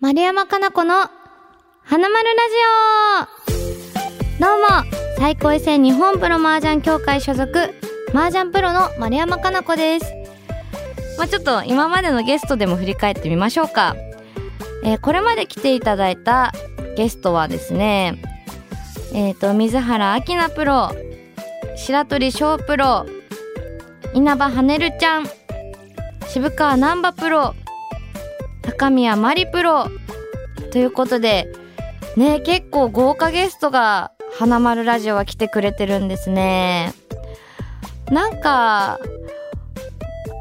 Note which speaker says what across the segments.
Speaker 1: 丸山かな子の花丸ラジオ。どうも最高位戦日本プロ麻雀協会所属麻雀プロの丸山かな子です。まあちょっと今までのゲストでも振り返ってみましょうか。えーこれまで来ていただいたゲストはですねえっ、と水原明菜プロ白鳥翔プロ稲葉はねるちゃん渋川難波プロ高宮まりプロ。ということでね結構豪華ゲストが花丸ラジオは来てくれてるんですね。なんか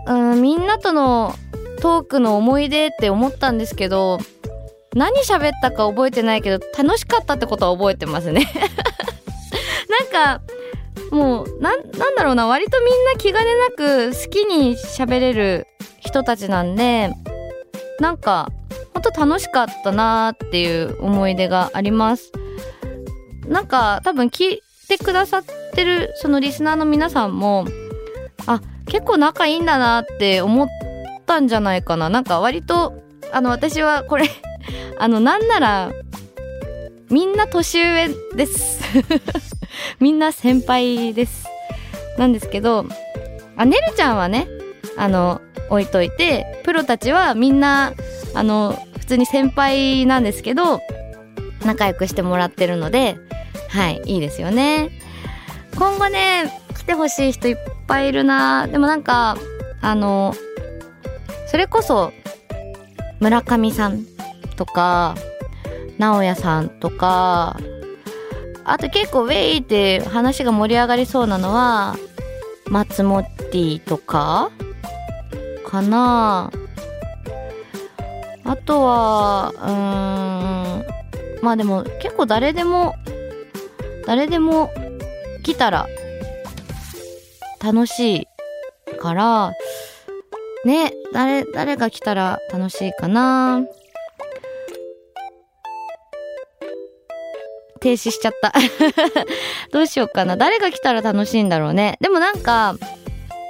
Speaker 1: うんみんなとのトークの思い出って思ったんですけど何喋ったか覚えてないけど楽しかったってことは覚えてますね。なんかもうななんだろうな割とみんな気兼ねなく好きに喋れる人たちなんでなんかほんと楽しかったなーっていう思い出があります。なんか多分聞いてくださってるそのリスナーの皆さんもあ結構仲いいんだなって思ったんじゃないかな。なんか割とあの私はこれ あのなんならみんな年上です。みんな先輩です。なんですけどあねるちゃんはねあの置いといてプロたちはみんなあの普通に先輩なんですけど仲良くしてもらってるのではいいいですよね。今後ね来てほしい人いっぱいいるな。でもなんかあのそれこそ村上さんとか直哉さんとかあと結構ウェイって話が盛り上がりそうなのは松本ティとかかな。あとはうーんまあでも結構誰でも誰でも来たら楽しいからね誰誰が来たら楽しいかな。停止しちゃった。どうしようかな。誰が来たら楽しいんだろうね。でもなんか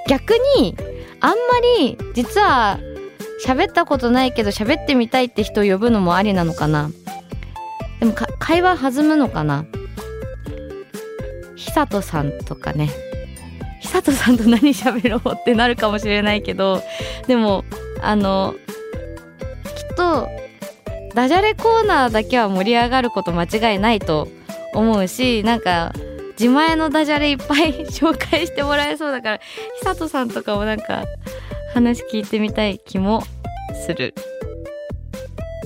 Speaker 1: 逆にあんまり実は喋ったことないけど喋ってみたいって人を呼ぶのもありなのかな。でも会話弾むのかな。久人さんとかね。久人さんと何喋ろうってなるかもしれないけどでもあのきっとダジャレコーナーだけは盛り上がること間違いないと思うしなんか自前のダジャレいっぱい紹介してもらえそうだから久人さんとかもなんか話聞いてみたい気もする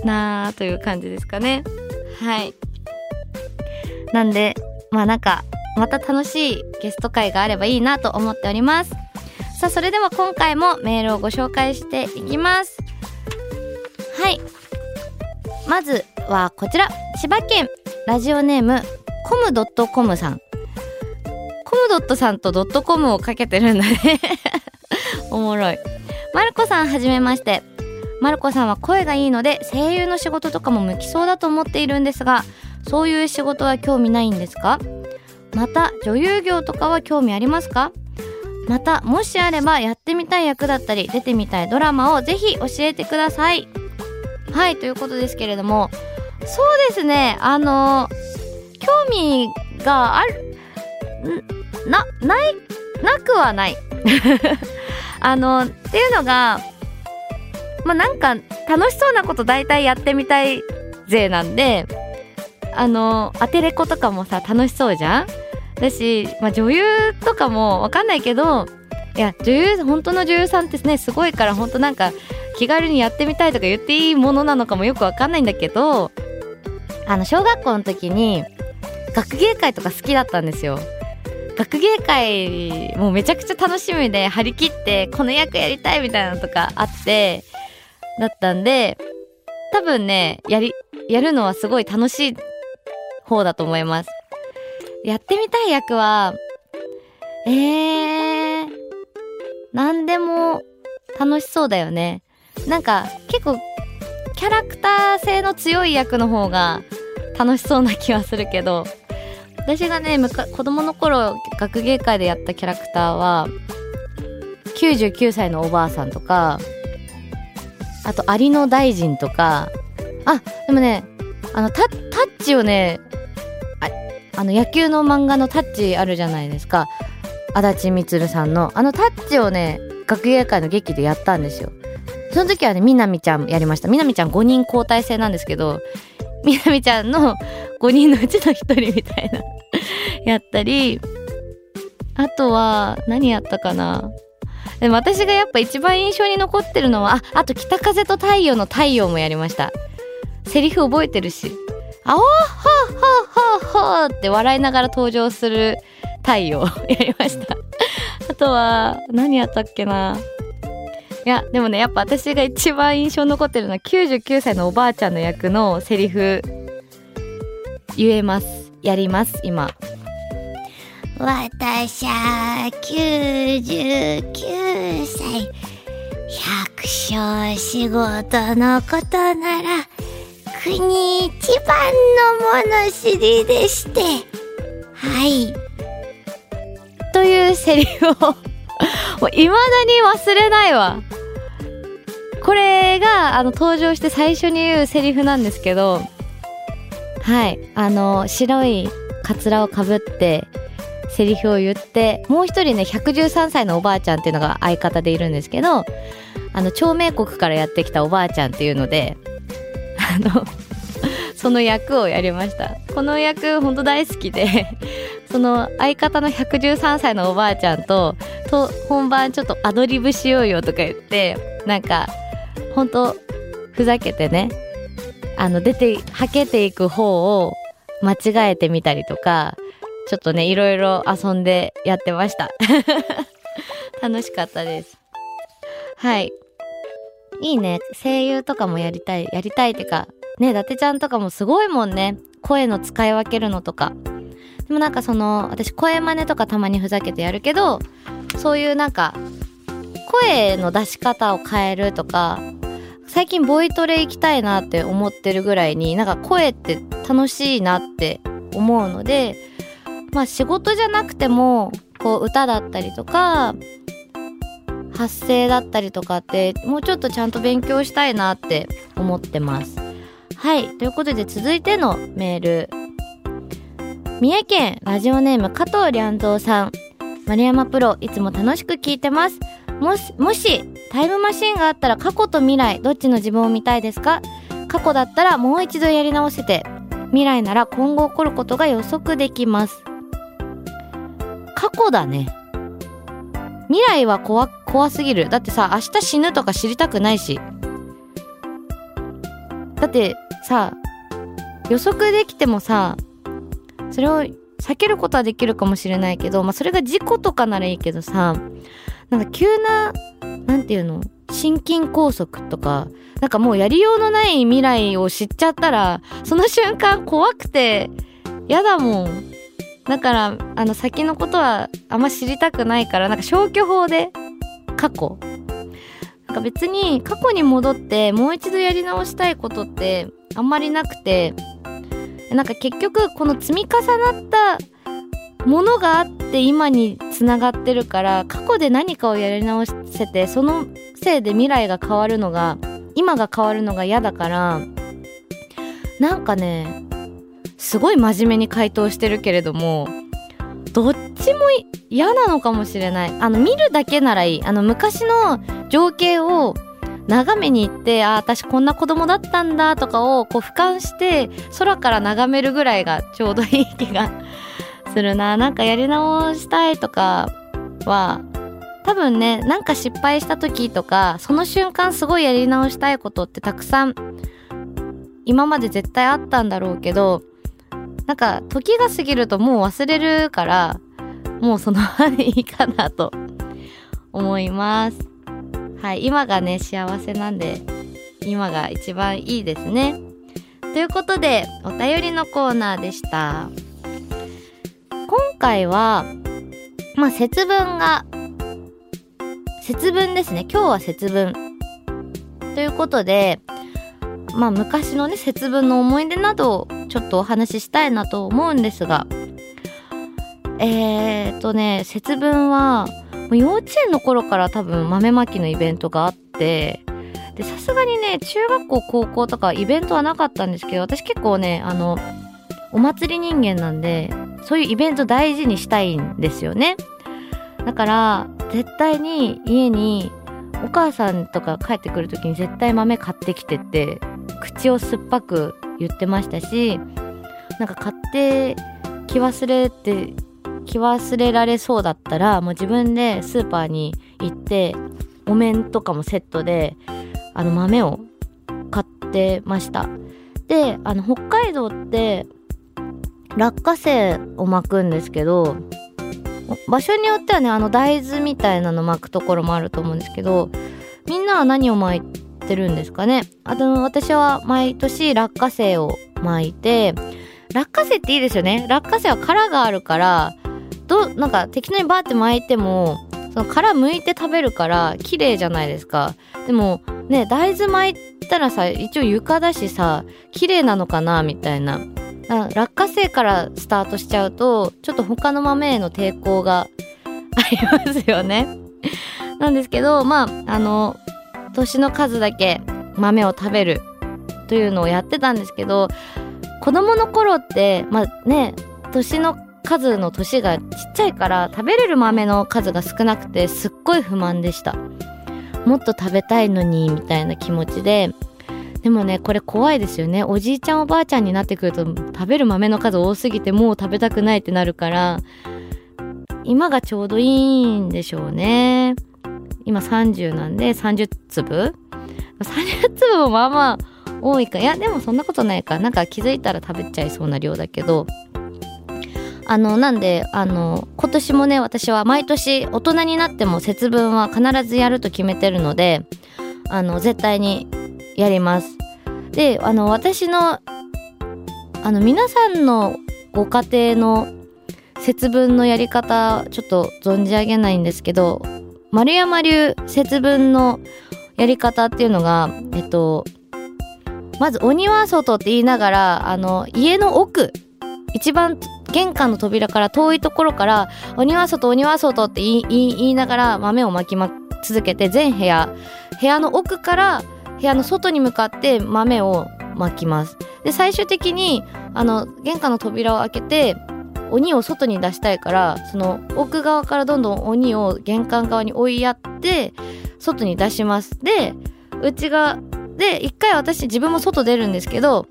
Speaker 1: なあという感じですかね。はい。なんでまあなんかまた楽しいゲスト会があればいいなと思っております。さあそれでは今回もメールをご紹介していきます。はい。まずはこちら。千葉県ラジオネームコムドットコムさんコムドットさんとドットコムをかけてるんだね。おもろい。マルコさんはじめまして。マルコさんは声がいいので声優の仕事とかも向きそうだと思っているんですがそういう仕事は興味ないんですか？また女優業とかは興味ありますか？またもしあればやってみたい役だったり出てみたいドラマをぜひ教えてください。はいということですけれども。そうですね。あの興味があるなないなくはない。あのっていうのがまあなんか楽しそうなこと大体やってみたい勢なんであのアテレコとかもさ楽しそうじゃん？だし、まあ、女優とかもわかんないけどいや女優本当の女優さんってねすごいから本当なんか気軽にやってみたいとか言っていいものなのかもよくわかんないんだけどあの小学校の時に学芸会とか好きだったんですよ。学芸会もうめちゃくちゃ楽しみで張り切ってこの役やりたいみたいなのとかあってだったんで多分ねやりやるのはすごい楽しい方だと思います。やってみたい役はえー、何でも楽しそうだよね。なんか結構キャラクター性の強い役の方が楽しそうな気はするけど私がねむか子供の頃学芸会でやったキャラクターは99歳のおばあさんとかあと有野大臣とかあでもねあのタタッチをねああの野球の漫画のタッチあるじゃないですか。足立満さんの。あのタッチをね学芸会の劇でやったんですよ。その時はねみなみちゃんやりました。みなみちゃん5人交代制なんですけどみなみちゃんの5人のうちの1人みたいなやったりあとは何やったかな。でも私がやっぱ一番印象に残ってるのはああと北風と太陽の太陽もやりました。セリフ覚えてるし。あおははははって笑いながら登場する太陽やりました。あとは何やったっけな。いやでもねやっぱ私が一番印象残ってるのは99歳のおばあちゃんの役のセリフ言えます。やります今。私は99歳百姓仕事のことなら国一番の物知りでして。はい。というセリフをもう未だに忘れないわ。これがあの登場して最初に言うセリフなんですけどはい。あの白いかつらをかぶってセリフを言ってもう一人ね113歳のおばあちゃんっていうのが相方でいるんですけどあの長命国からやってきたおばあちゃんっていうのであのその役をやりました。この役ほんと大好きでその相方の113歳のおばあちゃんとと本番ちょっとアドリブしようよとか言ってなんかほんとふざけてねあの出てはけていく方を間違えてみたりとかちょっとね、いろいろ遊んでやってました。楽しかったです。はい。いいね。声優とかもやりたい。やりたいってか、ね、伊達ちゃんとかもすごいもんね。声の使い分けるのとか。でもなんかその、私声真似とかたまにふざけてやるけど、そういうなんか、声の出し方を変えるとか、最近ボイトレ行きたいなって思ってるぐらいに、なんか声って楽しいなって思うので、まあ仕事じゃなくてもこう歌だったりとか発声だったりとかってもうちょっとちゃんと勉強したいなって思ってます。はいということで続いてのメール三重県ラジオネーム加藤良三さん丸山プロいつも楽しく聞いてますもしもしタイムマシンがあったら過去と未来どっちの自分を見たいですか？過去だったらもう一度やり直せて未来なら今後起こることが予測できます過去だね。未来は怖、怖すぎる。だってさ、明日死ぬとか知りたくないし。だってさ、予測できてもさ、それを避けることはできるかもしれないけど、まあそれが事故とかならいいけどさ、なんか急な、なんていうの？心筋梗塞とか、なんかもうやりようのない未来を知っちゃったら、その瞬間怖くて嫌だもん。だからあの先のことはあんま知りたくないからなんか消去法で過去なんか別に過去に戻ってもう一度やり直したいことってあんまりなくてなんか結局この積み重なったものがあって今につながってるから過去で何かをやり直せてそのせいで未来が変わるのが今が変わるのが嫌だからなんかねすごい真面目に回答してるけれどもどっちも嫌なのかもしれない。あの見るだけならいい。あの昔の情景を眺めに行ってああ私こんな子供だったんだとかをこう俯瞰して空から眺めるぐらいがちょうどいい気がするな。なんかやり直したいとかは多分ねなんか失敗した時とかその瞬間すごいやり直したいことってたくさん今まで絶対あったんだろうけどなんか時が過ぎるともう忘れるからもうそのままでいいかなと思います。はい今がね幸せなんで今が一番いいですね。ということでお便りのコーナーでした。今回はまあ節分が節分ですね。今日は節分。ということでまあ昔のね節分の思い出などをちょっとお話ししたいなと思うんですがえー、っとね節分は幼稚園の頃から多分豆まきのイベントがあってでさすがにね中学校高校とかイベントはなかったんですけど私結構ねあのお祭り人間なんでそういうイベント大事にしたいんですよね。だから絶対に家にお母さんとか帰ってくる時に絶対豆買ってきてって口を酸っぱく言ってましたしなんか買って気忘れて気忘れられそうだったらもう自分でスーパーに行ってお面とかもセットであの豆を買ってました。であの北海道って落花生を巻くんですけど場所によってはねあの大豆みたいなの巻くところもあると思うんですけどみんなは何を巻いてるんですかね？あと私は毎年落花生を巻いて落花生っていいですよね。落花生は殻があるからどなんか適当にバーって巻いてもその殻剥いて食べるから綺麗じゃないですか。でもね大豆巻いたらさ一応床だしさ綺麗なのかなみたいな。落花生からスタートしちゃうとちょっと他の豆への抵抗が ありますよね。なんですけどまああの年の数だけ豆を食べるというのをやってたんですけど子供の頃ってまあね年の数の年がちっちゃいから食べれる豆の数が少なくてすっごい不満でした。もっと食べたいのにみたいな気持ちで。でもねこれ怖いですよね。おじいちゃんおばあちゃんになってくると食べる豆の数多すぎてもう食べたくないってなるから今がちょうどいいんでしょうね。今30なんで30粒？30粒もまあまあ多いか。いやでもそんなことないか。なんか気づいたら食べちゃいそうな量だけど。あのなんであの今年もね私は毎年大人になっても節分は必ずやると決めてるのであの絶対にやります。であの私のあの皆さんのご家庭の節分のやり方ちょっと存じ上げないんですけど丸山流節分のやり方っていうのがえっとまずお庭外って言いながらあの家の奥一番玄関の扉から遠いところからお庭外お庭外って言い言いながら豆をまきま続けて全部屋部屋の奥から部屋の外に向かって豆をまきます。で最終的にあの玄関の扉を開けて鬼を外に出したいからその奥側からどんどん鬼を玄関側に追いやって外に出します。で内側で一回私自分も外出るんですけど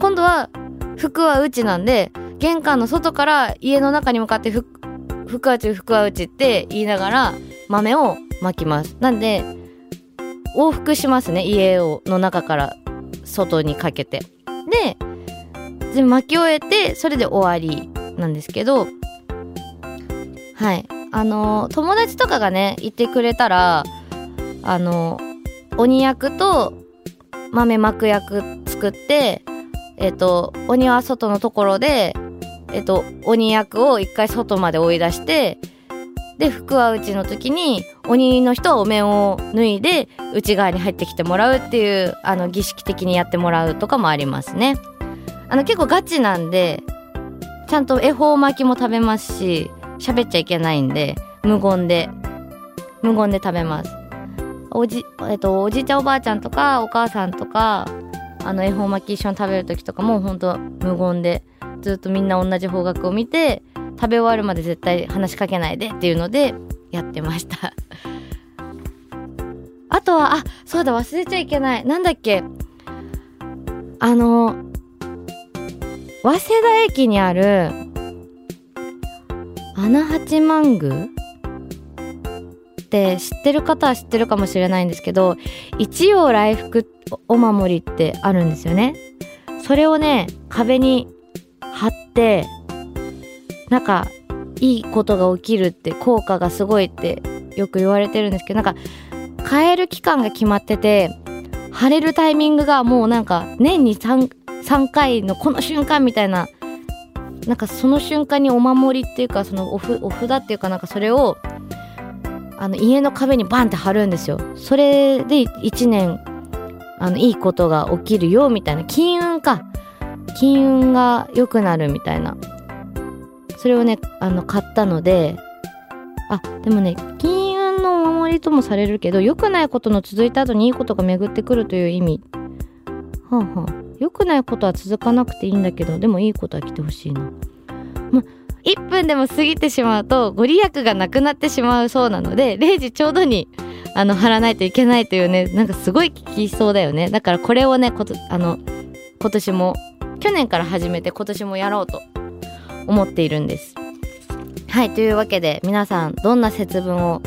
Speaker 1: 今度は服は内なんで玄関の外から家の中に向かって服は内服は内って言いながら豆をまきます。なんで往復しますね家をの中から外にかけて。で全部巻き終えてそれで終わりなんですけど。はい。あの友達とかがねいてくれたらあの鬼役と豆巻く役作ってえっ、ー、と鬼は外のところでえっ、と鬼役を一回外まで追い出してで服は内の時に鬼の人はお面を脱いで内側に入ってきてもらうっていうあの儀式的にやってもらうとかもありますね。あの結構ガチなんでちゃんと恵方巻きも食べますし喋っちゃいけないんで無言で無言で食べます。おじ,、えっと、おじいちゃんおばあちゃんとかお母さんとかあの恵方巻き一緒に食べる時とかも本当無言でずっとみんな同じ方角を見て食べ終わるまで絶対話しかけないでっていうのでやってました。あとはあそうだ忘れちゃいけない。なんだっけ。あの早稲田駅にある穴八幡宮って知ってる方は知ってるかもしれないんですけど一葉来福お守りってあるんですよね。それをね壁にってなんかいいことが起きるって効果がすごいってよく言われてるんですけどなんか変える期間が決まってて晴れるタイミングがもうなんか年に 3, 3回のこの瞬間みたいななんかその瞬間にお守りっていうかそのおふお札っていうかなんかそれをあの家の壁にバンって貼るんですよ。それで1年あのいいことが起きるよみたいな。金運か。金運が良くなるみたいな。それをねあの買ったのであでもね金運のお守りともされるけど良くないことの続いた後にいいことが巡ってくるという意味。はあはあ。良くないことは続かなくていいんだけどでもいいことは来てほしいな。ま1分でも過ぎてしまうとご利益がなくなってしまうそうなので0時ちょうどにあの貼らないといけないというねなんかすごい聞きそうだよね。だからこれをねことあの今年も去年から始めて今年もやろうと思っているんです。はいというわけで皆さんどんな節分を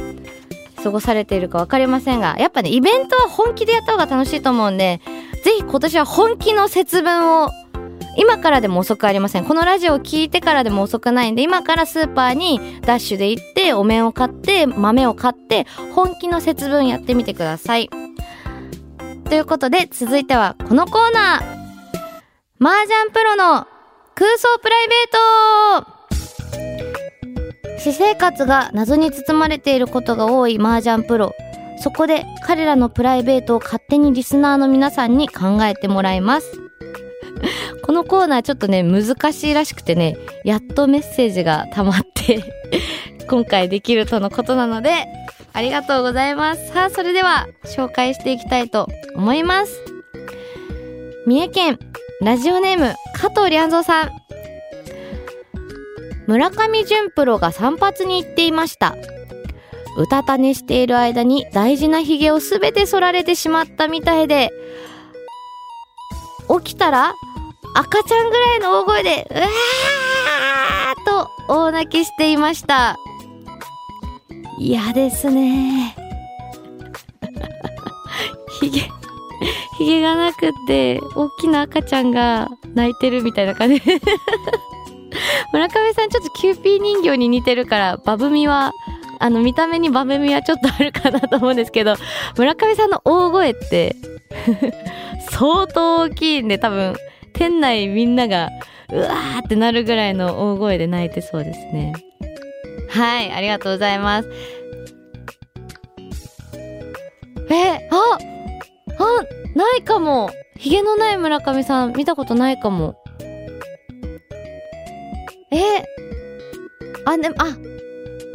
Speaker 1: 過ごされているか分かりませんがやっぱねイベントは本気でやった方が楽しいと思うんでぜひ今年は本気の節分を今からでも遅くありません。このラジオを聞いてからでも遅くないんで今からスーパーにダッシュで行ってお面を買って豆を買って本気の節分やってみてください。ということで続いてはこのコーナー。麻雀プロの空想プライベート。私生活が謎に包まれていることが多い麻雀プロ。そこで彼らのプライベートを勝手にリスナーの皆さんに考えてもらいます。このコーナーちょっとね難しいらしくてねやっとメッセージが溜まって 今回できるとのことなのでありがとうございます。さあそれでは紹介していきたいと思います。三重県ラジオネーム加藤良三さん。村上淳プロが散髪に行っていました。うたた寝している間に大事なヒゲをすべて剃られてしまったみたいで起きたら赤ちゃんぐらいの大声でうわーと大泣きしていました。嫌ですね。ヒゲひげがなくて大きな赤ちゃんが泣いてるみたいな感じ。村上さんちょっとキューピー人形に似てるからバブみはあの見た目にバブみはちょっとあるかなと思うんですけど村上さんの大声って 相当大きいんで多分店内みんながうわーってなるぐらいの大声で泣いてそうですね。はいありがとうございます。ないかも。ヒゲのない村上さん見たことないかも。えあでもあ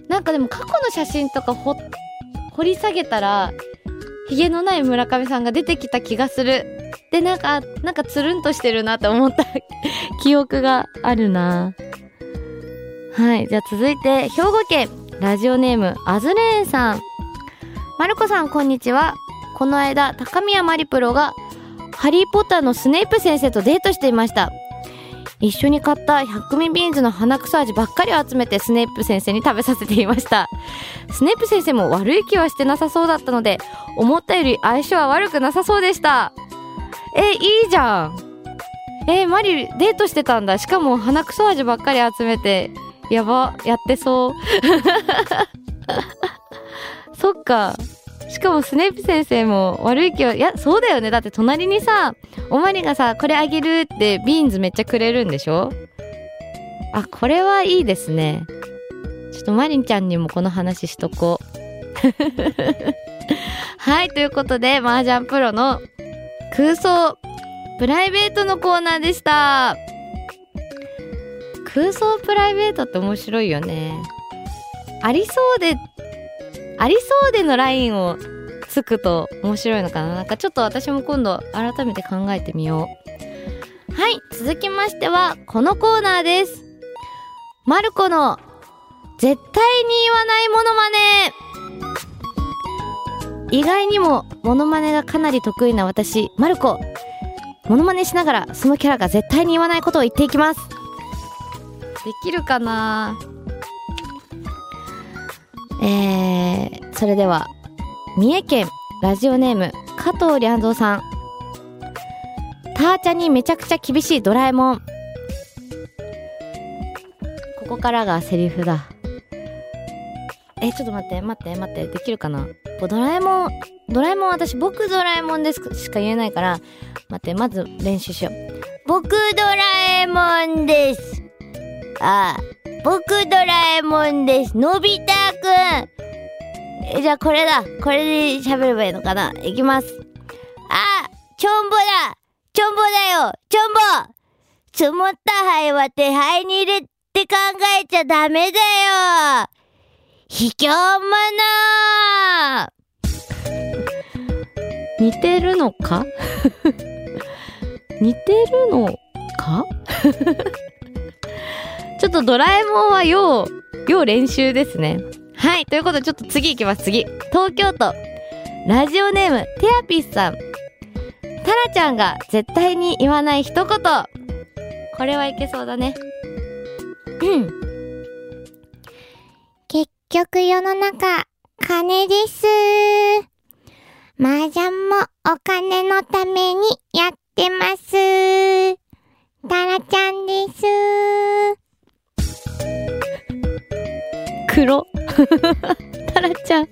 Speaker 1: なんかでも過去の写真とか掘り下げたらヒゲのない村上さんが出てきた気がする。でなんかなんかつるんとしてるなって思った 記憶があるな。はいじゃあ続いて兵庫県ラジオネームアズレーンさん。まるこさんこんにちは。この間高宮マリプロがハリーポッターのスネイプ先生とデートしていました。一緒に買った100ミビーンズの鼻くそ味ばっかりを集めてスネイプ先生に食べさせていました。スネイプ先生も悪い気はしてなさそうだったので思ったより相性は悪くなさそうでした。えいいじゃん。えマリデートしてたんだ。しかも鼻くそ味ばっかり集めてやばやってそう。そっか。しかもスネープ先生も悪い気は、いや、そうだよね。だって隣にさ、おまりがさ、これあげるってビーンズめっちゃくれるんでしょ？あ、これはいいですね。ちょっとマリンちゃんにもこの話しとこう。はい、ということで、麻雀プロの空想プライベートのコーナーでした。空想プライベートって面白いよね。ありそうでありそうでのラインをつくと面白いのかななんかちょっと私も今度改めて考えてみよう。はい、続きましてはこのコーナーです。マルコの絶対に言わないモノマネ意外にもモノマネがかなり得意な私、マルコ。モノマネしながらそのキャラが絶対に言わないことを言っていきます。できるかな？えー、それでは、三重県ラジオネーム加藤良三さん。ターチャにめちゃくちゃ厳しいドラえもん。ここからがセリフだ。え、ちょっと待って、待って、待って、できるかな？ドラえもん、ドラえもん私、僕ドラえもんですしか言えないから、待って、まず練習しよう。僕ドラえもんです。ああ、僕ドラえもんです。のび太くん。じゃあこれだ。これで喋ればいいのかな。いきます。あ、ちょんぼだ。ちょんぼだよ。ちょんぼ。積もった灰は手灰に入れって考えちゃダメだよ。卑怯者似てるのか？似てるのか？ちょっとドラえもんは要、要練習ですね。はい。ということで、ちょっと次行きます、次。東京都。ラジオネーム、テアピスさん。タラちゃんが絶対に言わない一言。これはいけそうだね。うん。
Speaker 2: 結局世の中、金です。麻雀もお金のためにやってます。タラちゃんです。
Speaker 1: 黒。タラちゃん。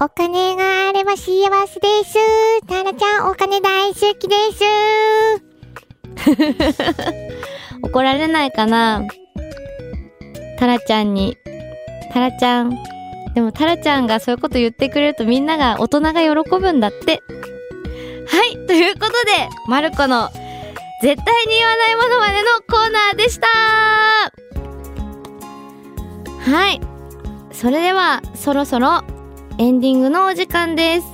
Speaker 2: お金があれば幸せです。タラちゃんお金大好きです。
Speaker 1: 怒られないかな？タラちゃんに。タラちゃん。でもタラちゃんがそういうこと言ってくれるとみんなが、大人が喜ぶんだって。はい、ということで、マルコの絶対に言わないものまでのコーナーでしたはい。それでは、そろそろエンディングのお時間です。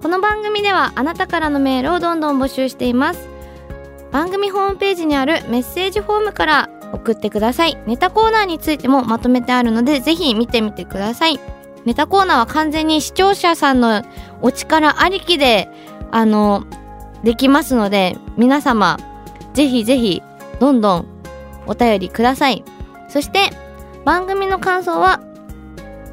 Speaker 1: この番組ではあなたからのメールをどんどん募集しています。番組ホームページにあるメッセージフォームから送ってください。ネタコーナーについてもまとめてあるのでぜひ見てみてください。ネタコーナーは完全に視聴者さんのお力ありきであのできますので皆様ぜひぜひどんどんお便りください。そして番組の感想は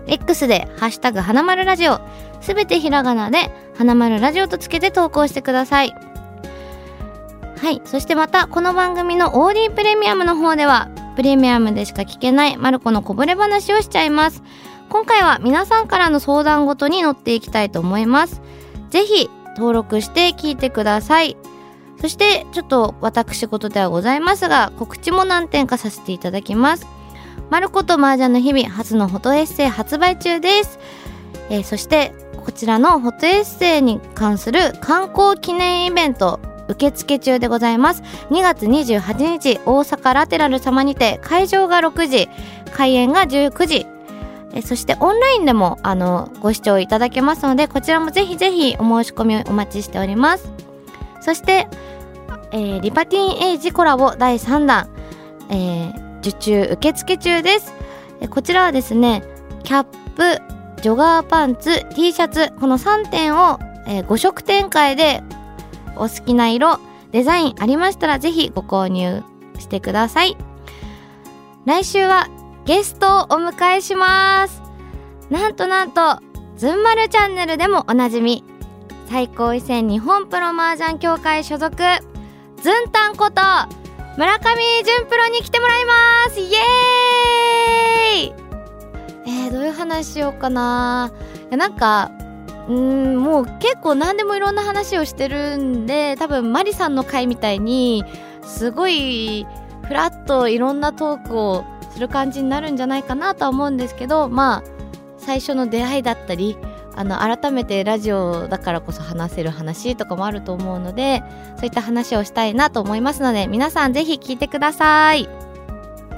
Speaker 1: X で「ハッシュタグ花丸ラジオ」すべてひらがなで「花丸ラジオ」とつけて投稿してください。はい。そしてまたこの番組の OD プレミアムの方ではプレミアムでしか聞けないマルコのこぼれ話をしちゃいます。今回は皆さんからの相談ごとに乗っていきたいと思います。ぜひ登録して聞いてください。そしてちょっと私事ではございますが告知も何点かさせていただきます。マルコと麻雀の日々初のフォトエッセイ発売中です、えー、そしてこちらのフォトエッセイに関する観光記念イベント受付中でございます。2月28日大阪ラテラル様にて会場が6時開演が19時。えそしてオンラインでもあのご視聴いただけますのでこちらもぜひぜひお申し込みをお待ちしております。そして、えー、リパティンエイジコラボ第3弾、えー受注受付中です。こちらはですね、キャップ、ジョガーパンツ、T シャツ、この3点を、えー、5色展開でお好きな色、デザインありましたらぜひご購入してください。来週はゲストをお迎えします。なんとなんと、ズンマルチャンネルでもおなじみ、最高位戦日本プロ麻雀協会所属、ズンタンこと村上淳プロに来てもらいます話しようかな。なんかうんもう結構何でもいろんな話をしてるんで多分マリさんの回みたいにすごいフラッといろんなトークをする感じになるんじゃないかなとは思うんですけどまあ最初の出会いだったりあの改めてラジオだからこそ話せる話とかもあると思うのでそういった話をしたいなと思いますので皆さんぜひ聞いてください。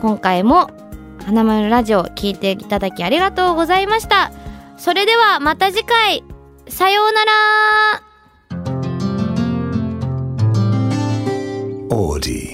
Speaker 1: 今回も花丸ラジオ聞いていただきありがとうございました。それではまた次回、さようなら。オーディ。